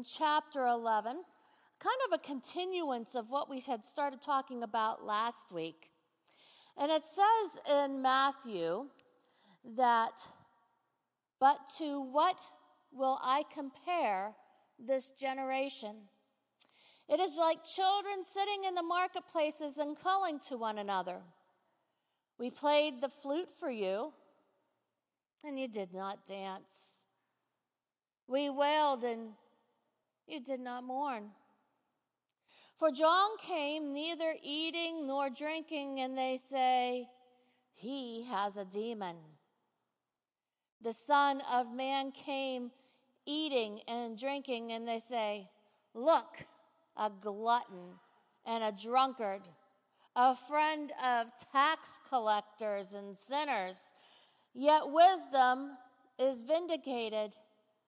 in chapter 11, kind of a continuance of what we had started talking about last week. And it says in Matthew that, but to what will I compare this generation? It is like children sitting in the marketplaces and calling to one another. We played the flute for you, and you did not dance. We wailed, and you did not mourn. For John came neither eating nor drinking, and they say, He has a demon. The Son of Man came eating and drinking, and they say, Look, a glutton and a drunkard, a friend of tax collectors and sinners. Yet wisdom is vindicated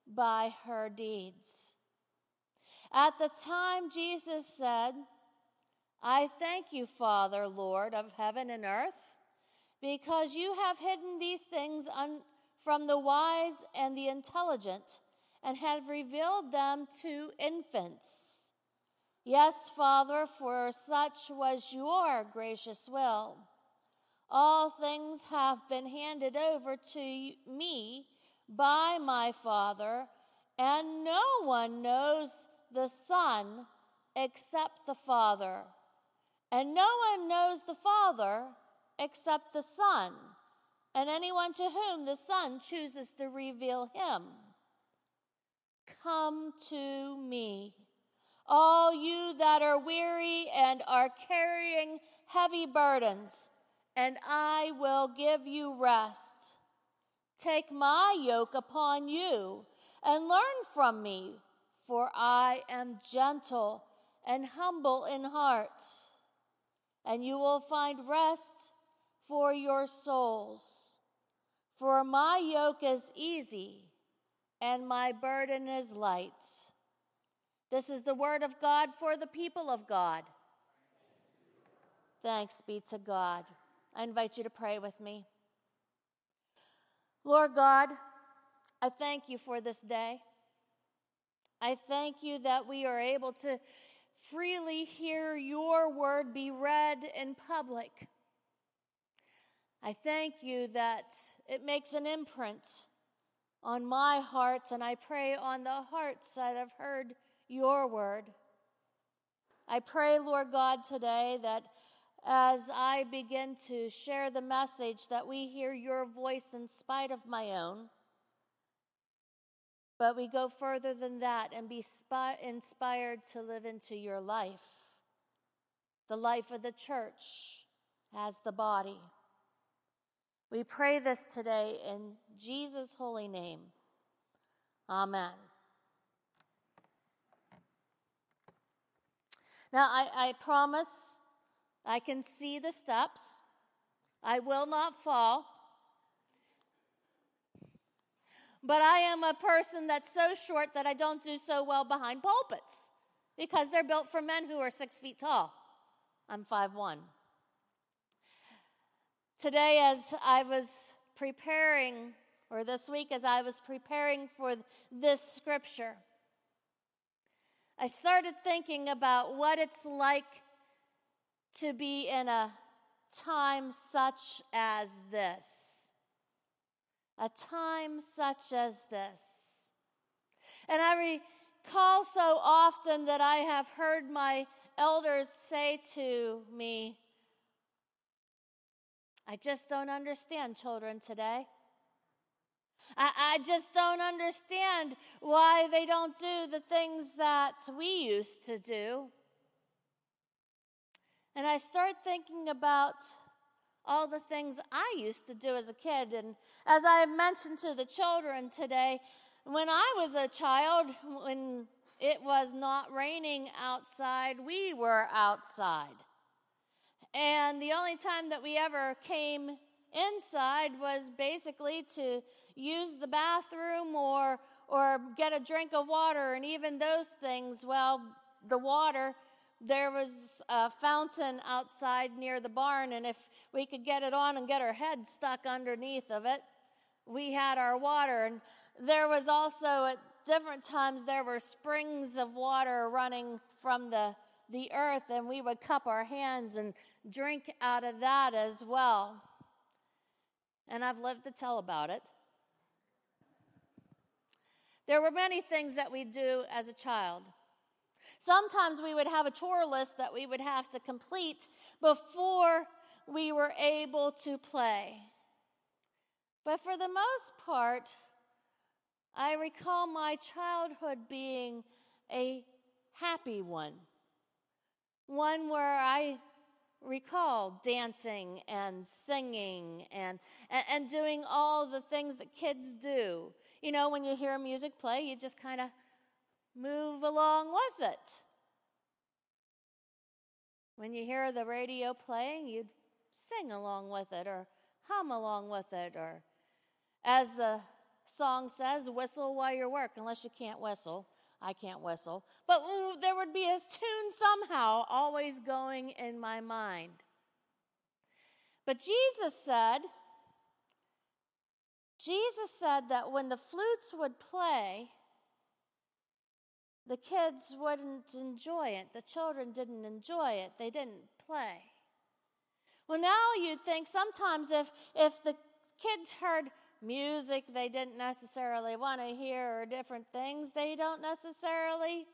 by her deeds. At the time, Jesus said, I thank you, Father, Lord of heaven and earth, because you have hidden these things un- from the wise and the intelligent and have revealed them to infants. Yes, Father, for such was your gracious will. All things have been handed over to me by my Father, and no one knows the Son except the Father, and no one knows the Father except the Son, and anyone to whom the Son chooses to reveal him. Come to me all you that are weary and are carrying heavy burdens, and I will give you rest. Take my yoke upon you and learn from me, for I am gentle and humble in heart, and you will find rest for your souls. For my yoke is easy and my burden is light. This is the word of God for the people of God. Thanks be to God. I invite you to pray with me. Lord God, I thank you for this day. I thank you that we are able to freely hear your word be read in public. I thank you that it makes an imprint on my heart, and I pray on the hearts that have heard your word. I pray, Lord God, today that as I begin to share the message, that we hear your voice in spite of my own. But we go further than that and be inspired to live into your life, the life of the church as the body. We pray this today in Jesus' holy name. Amen. Now, I, I promise I can see the steps. I will not fall. But I am a person that's so short that I don't do so well behind pulpits because they're built for men who are six feet tall. I'm five one. Today, as I was preparing, or this week as I was preparing for this scripture, I started thinking about what it's like to be in a time such as this. A time such as this. And I recall so often that I have heard my elders say to me, I just don't understand children today. I, I just don't understand why they don't do the things that we used to do. And I start thinking about all the things I used to do as a kid. And as I mentioned to the children today, when I was a child, when it was not raining outside, we were outside. And the only time that we ever came inside was basically to use the bathroom or or get a drink of water and even those things well the water there was a fountain outside near the barn and if we could get it on and get our head stuck underneath of it we had our water and there was also at different times there were springs of water running from the, the earth, and we would cup our hands and drink out of that as well. And I've lived to tell about it. There were many things that we do as a child. Sometimes we would have a chore list that we would have to complete before we were able to play. But for the most part, I recall my childhood being a happy one, one where I recall dancing and singing and, and, and doing all the things that kids do. You know, when you hear music play, you just kind of move along with it. When you hear the radio playing, you'd sing along with it or hum along with it, or as the song says, whistle while you work, unless you can't whistle. I can't whistle. But there would be a tune somehow always going in my mind. But Jesus said, Jesus said that when the flutes would play, the kids wouldn't enjoy it. The children didn't enjoy it. They didn't play. Well, now you'd think sometimes if, if the kids heard music they didn't necessarily want to hear or different things, they don't necessarily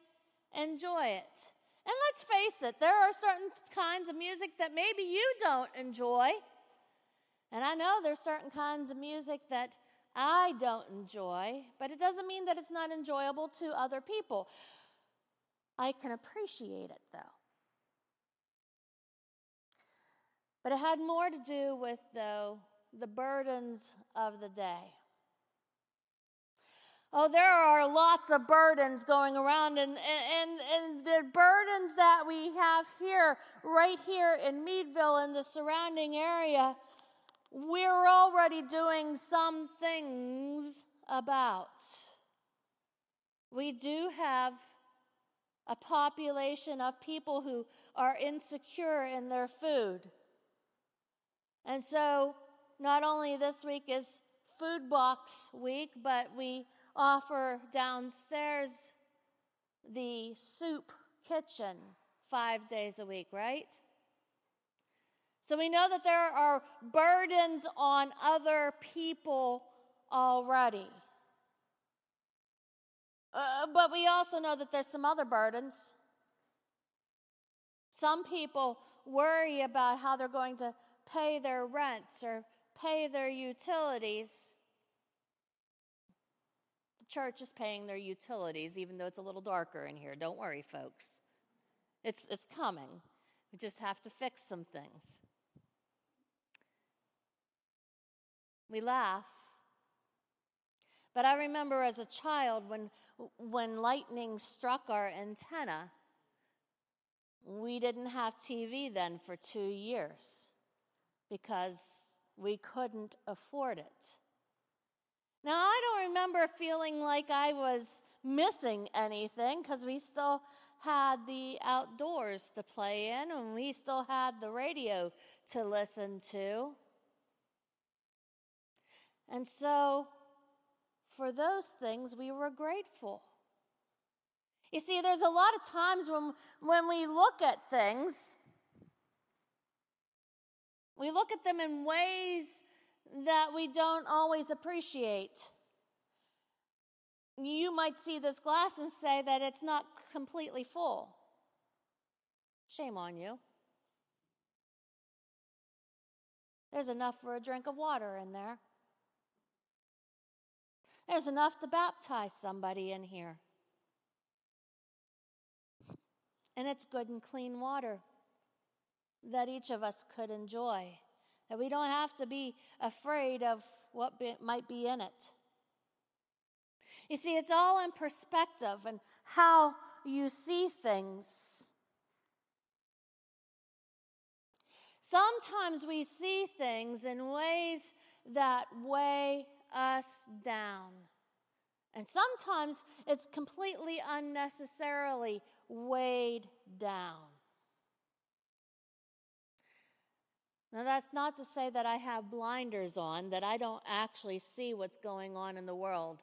enjoy it. And let's face it, there are certain kinds of music that maybe you don't enjoy. And I know there's certain kinds of music that I don't enjoy, but it doesn't mean that it's not enjoyable to other people. I can appreciate it though. But it had more to do with, though, the burdens of the day. Oh, there are lots of burdens going around, and, and, and the burdens that we have here, right here in Meadville and the surrounding area, we're already doing some things about. We do have a population of people who are insecure in their food. And so, not only this week is food box week, but we offer downstairs the soup kitchen five days a week, right? So we know that there are burdens on other people already. Uh, but we also know that there's some other burdens. Some people worry about how they're going to pay their rents or pay their utilities. The church is paying their utilities, even though it's a little darker in here. Don't worry, folks. It's, it's coming. We just have to fix some things. We laugh. But I remember as a child when, when lightning struck our antenna, we didn't have TV then for two years because we couldn't afford it. Now, I don't remember feeling like I was missing anything because we still had the outdoors to play in and we still had the radio to listen to. And so, for those things, we were grateful. You see, there's a lot of times when, when we look at things we look at them in ways that we don't always appreciate. You might see this glass and say that it's not completely full. Shame on you. There's enough for a drink of water in there. There's enough to baptize somebody in here. And it's good and clean water that each of us could enjoy. That we don't have to be afraid of what be, might be in it. You see, it's all in perspective and how you see things. Sometimes we see things in ways that weigh us down. And sometimes it's completely unnecessarily weighed down. Now, that's not to say that I have blinders on, that I don't actually see what's going on in the world.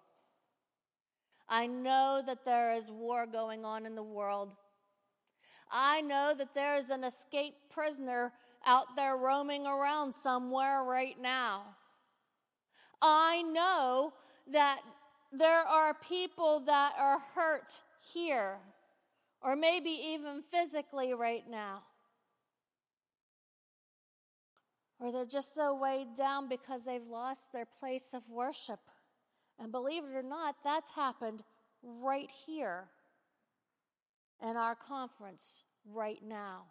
I know that there is war going on in the world. I know that there is an escaped prisoner out there roaming around somewhere right now. I know that there are people that are hurt here, or maybe even physically right now. Or they're just so weighed down because they've lost their place of worship. And believe it or not, that's happened right here in our conference right now.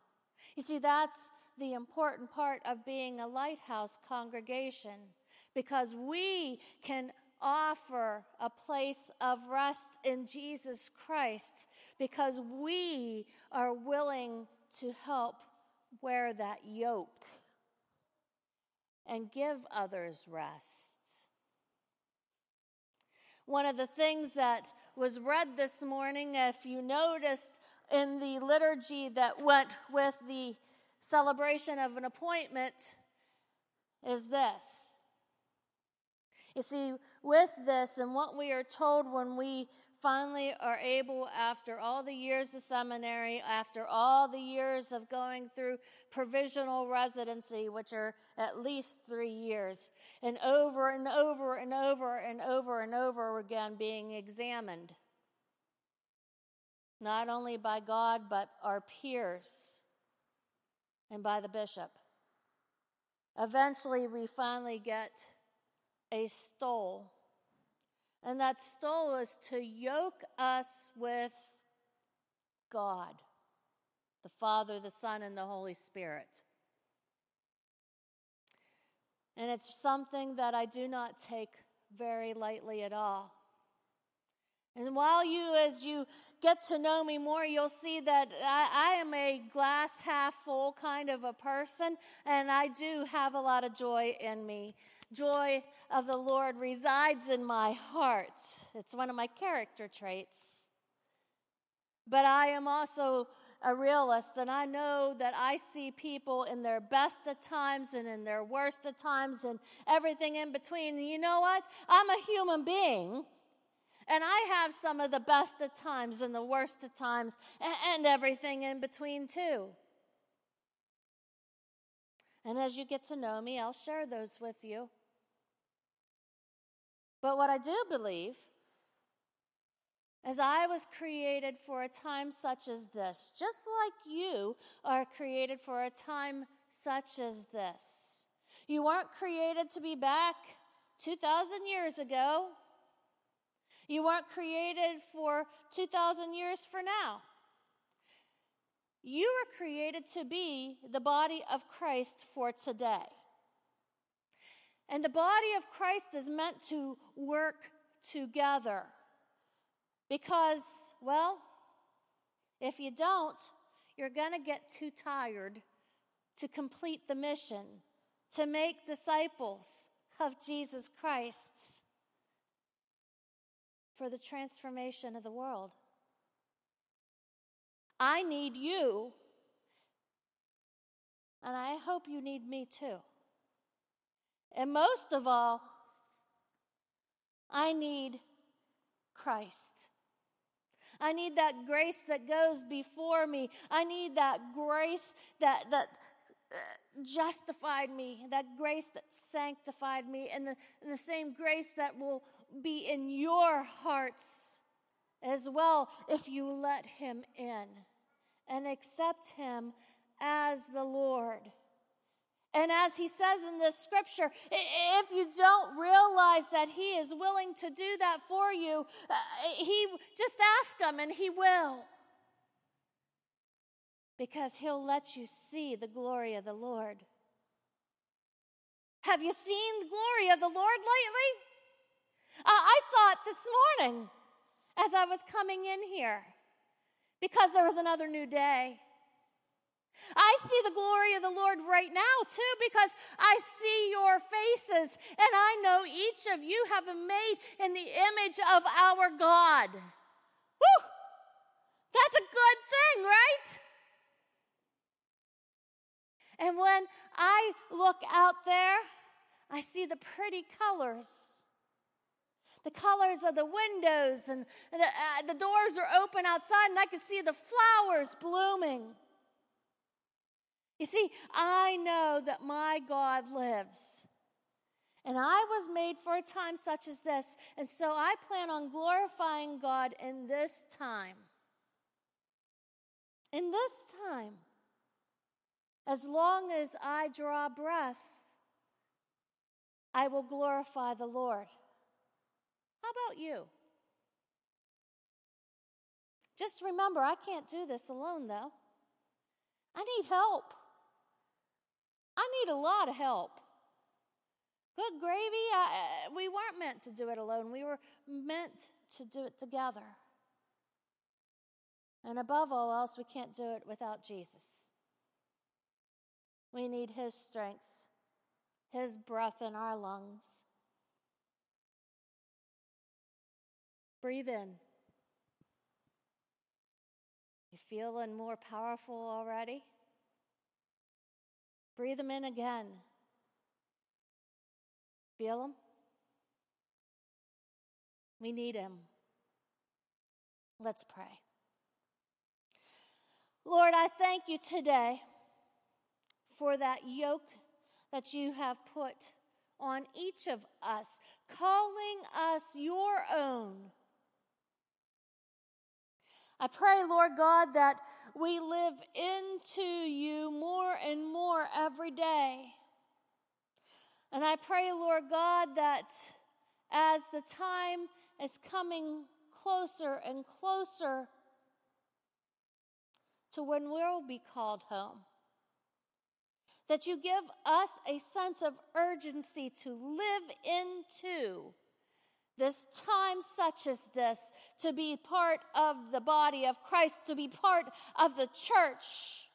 You see, that's the important part of being a lighthouse congregation because we can offer a place of rest in Jesus Christ because we are willing to help wear that yoke and give others rest. One of the things that was read this morning, if you noticed in the liturgy that went with the celebration of an appointment, is this. You see, with this and what we are told when we finally are able, after all the years of seminary, after all the years of going through provisional residency, which are at least three years, and over and over and over and over and over again being examined, not only by God, but our peers and by the bishop. Eventually, we finally get a stole and that stole is to yoke us with God, the Father, the Son, and the Holy Spirit. And it's something that I do not take very lightly at all. And while you, as you get to know me more, you'll see that I, I, am a glass half full kind of a person, and I do have a lot of joy in me joy of the Lord resides in my heart. It's one of my character traits. But I am also a realist, and I know that I see people in their best of times and in their worst of times and everything in between. And you know what? I'm a human being. And I have some of the best of times and the worst of times and, and everything in between, too. And as you get to know me, I'll share those with you. But what I do believe is I was created for a time such as this, just like you are created for a time such as this. You weren't created to be back 2,000 years ago. You weren't created for 2,000 years for now. You were created to be the body of Christ for today. And the body of Christ is meant to work together. Because, well, if you don't, you're going to get too tired to complete the mission, to make disciples of Jesus Christ for the transformation of the world. I need you, and I hope you need me too. And most of all, I need Christ. I need that grace that goes before me. I need that grace that, that uh, justified me, that grace that sanctified me, and the, and the same grace that will be in your hearts as well if you let Him in and accept Him as the Lord. And as he says in this scripture, if you don't realize that he is willing to do that for you, uh, he just ask him and he will. Because he'll let you see the glory of the Lord. Have you seen the glory of the Lord lately? Uh, I saw it this morning as I was coming in here because there was another new day. I see the glory of the Lord right now, too, because I see your faces, and I know each of you have been made in the image of our God. Whew! That's a good thing, right? And when I look out there, I see the pretty colors the colors of the windows, and, the, uh, the doors are open outside, and I can see the flowers blooming. You see, I know that my God lives. And I was made for a time such as this. And so I plan on glorifying God in this time. In this time. As long as I draw breath, I will glorify the Lord. How about you? Just remember, I can't do this alone, though. I need help. I need a lot of help. Good gravy, I, uh, we weren't meant to do it alone. We were meant to do it together. And above all else, we can't do it without Jesus. We need His strength, His breath in our lungs. Breathe in. You feeling more powerful already? Breathe them in again. Feel them? We need Him. Let's pray. Lord, I thank you today for that yoke that you have put on each of us, calling us your own. I pray, Lord God, that we live into you more and more every day. And I pray, Lord God, that as the time is coming closer and closer to when we'll be called home, that you give us a sense of urgency to live into this time such as this, to be part of the body of Christ, to be part of the church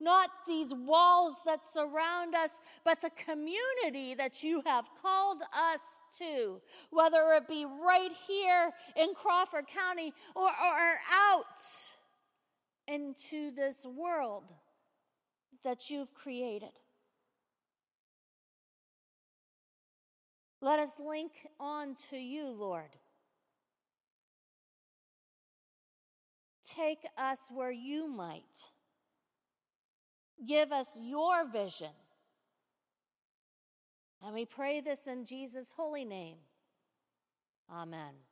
not these walls that surround us, but the community that you have called us to, whether it be right here in Crawford County or, or out into this world that you've created. Let us link on to you, Lord. Take us where you might. Give us your vision. And we pray this in Jesus' holy name. Amen.